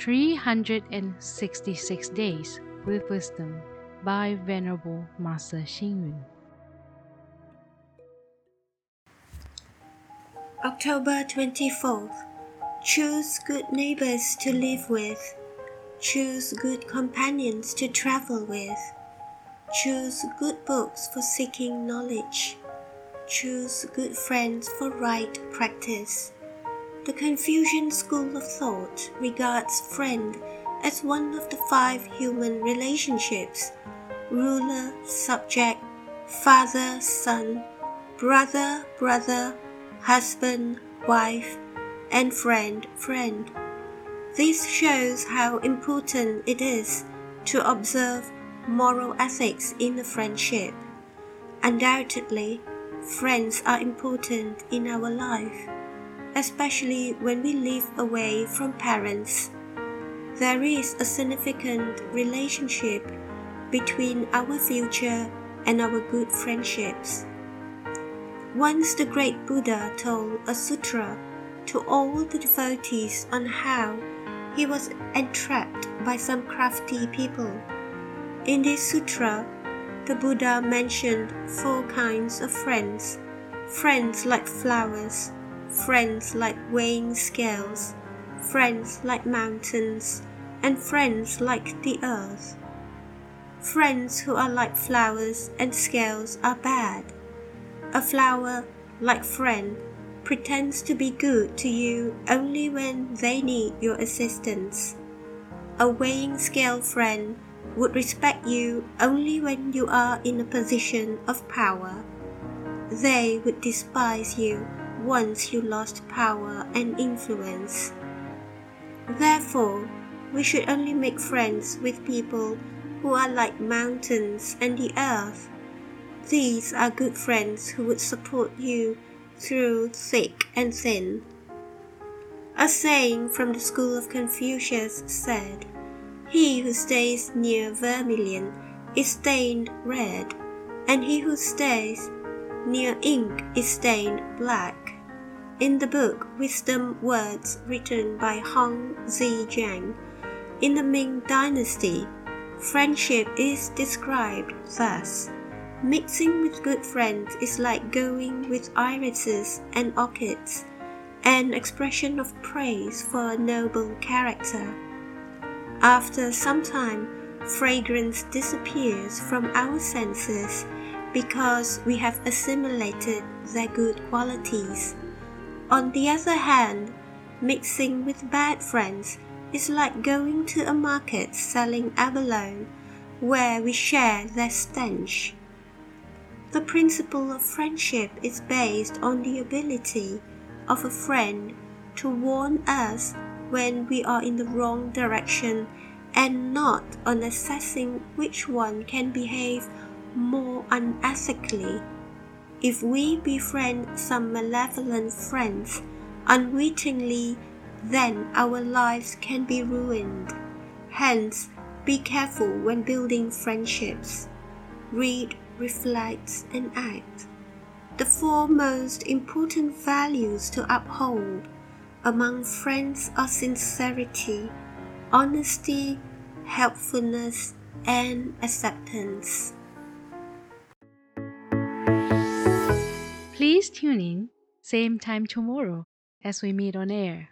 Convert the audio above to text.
366 Days with Wisdom by Venerable Master Xing. October 24th. Choose good neighbors to live with. Choose good companions to travel with. Choose good books for seeking knowledge. Choose good friends for right practice. The Confucian school of thought regards friend as one of the five human relationships ruler, subject, father, son, brother, brother, husband, wife, and friend, friend. This shows how important it is to observe moral ethics in a friendship. Undoubtedly, friends are important in our life especially when we live away from parents. There is a significant relationship between our future and our good friendships. Once the great Buddha told a sutra to all the devotees on how he was entrapped by some crafty people. In this sutra, the Buddha mentioned four kinds of friends friends like flowers, friends like weighing scales, friends like mountains, and friends like the earth. Friends who are like flowers and scales are bad. A flower, like friend, pretends to be good to you only when they need your assistance. A weighing scale friend would respect you only when you are in a position of power. They would despise you once you lost power and influence. Therefore, we should only make friends with people who are like mountains and the earth. These are good friends who would support you through thick and thin. A saying from the school of Confucius said, He who stays near vermilion is stained red, and he who stays near ink is stained black. In the book Wisdom Words written by Hong Zicheng, in the Ming Dynasty, friendship is described thus. Mixing with good friends is like going with irises and orchids, an expression of praise for a noble character. After some time, fragrance disappears from our senses because we have assimilated their good qualities. On the other hand, mixing with bad friends is like going to a market selling abalone, where we share their stench. The principle of friendship is based on the ability of a friend to warn us when we are in the wrong direction and not on assessing which one can behave more unethically if we befriend some malevolent friends unwittingly, then our lives can be ruined. Hence, be careful when building friendships. Read, reflect, and act. The four most important values to uphold among friends are sincerity, honesty, helpfulness, and acceptance. Please tune in, same time tomorrow as we meet on air.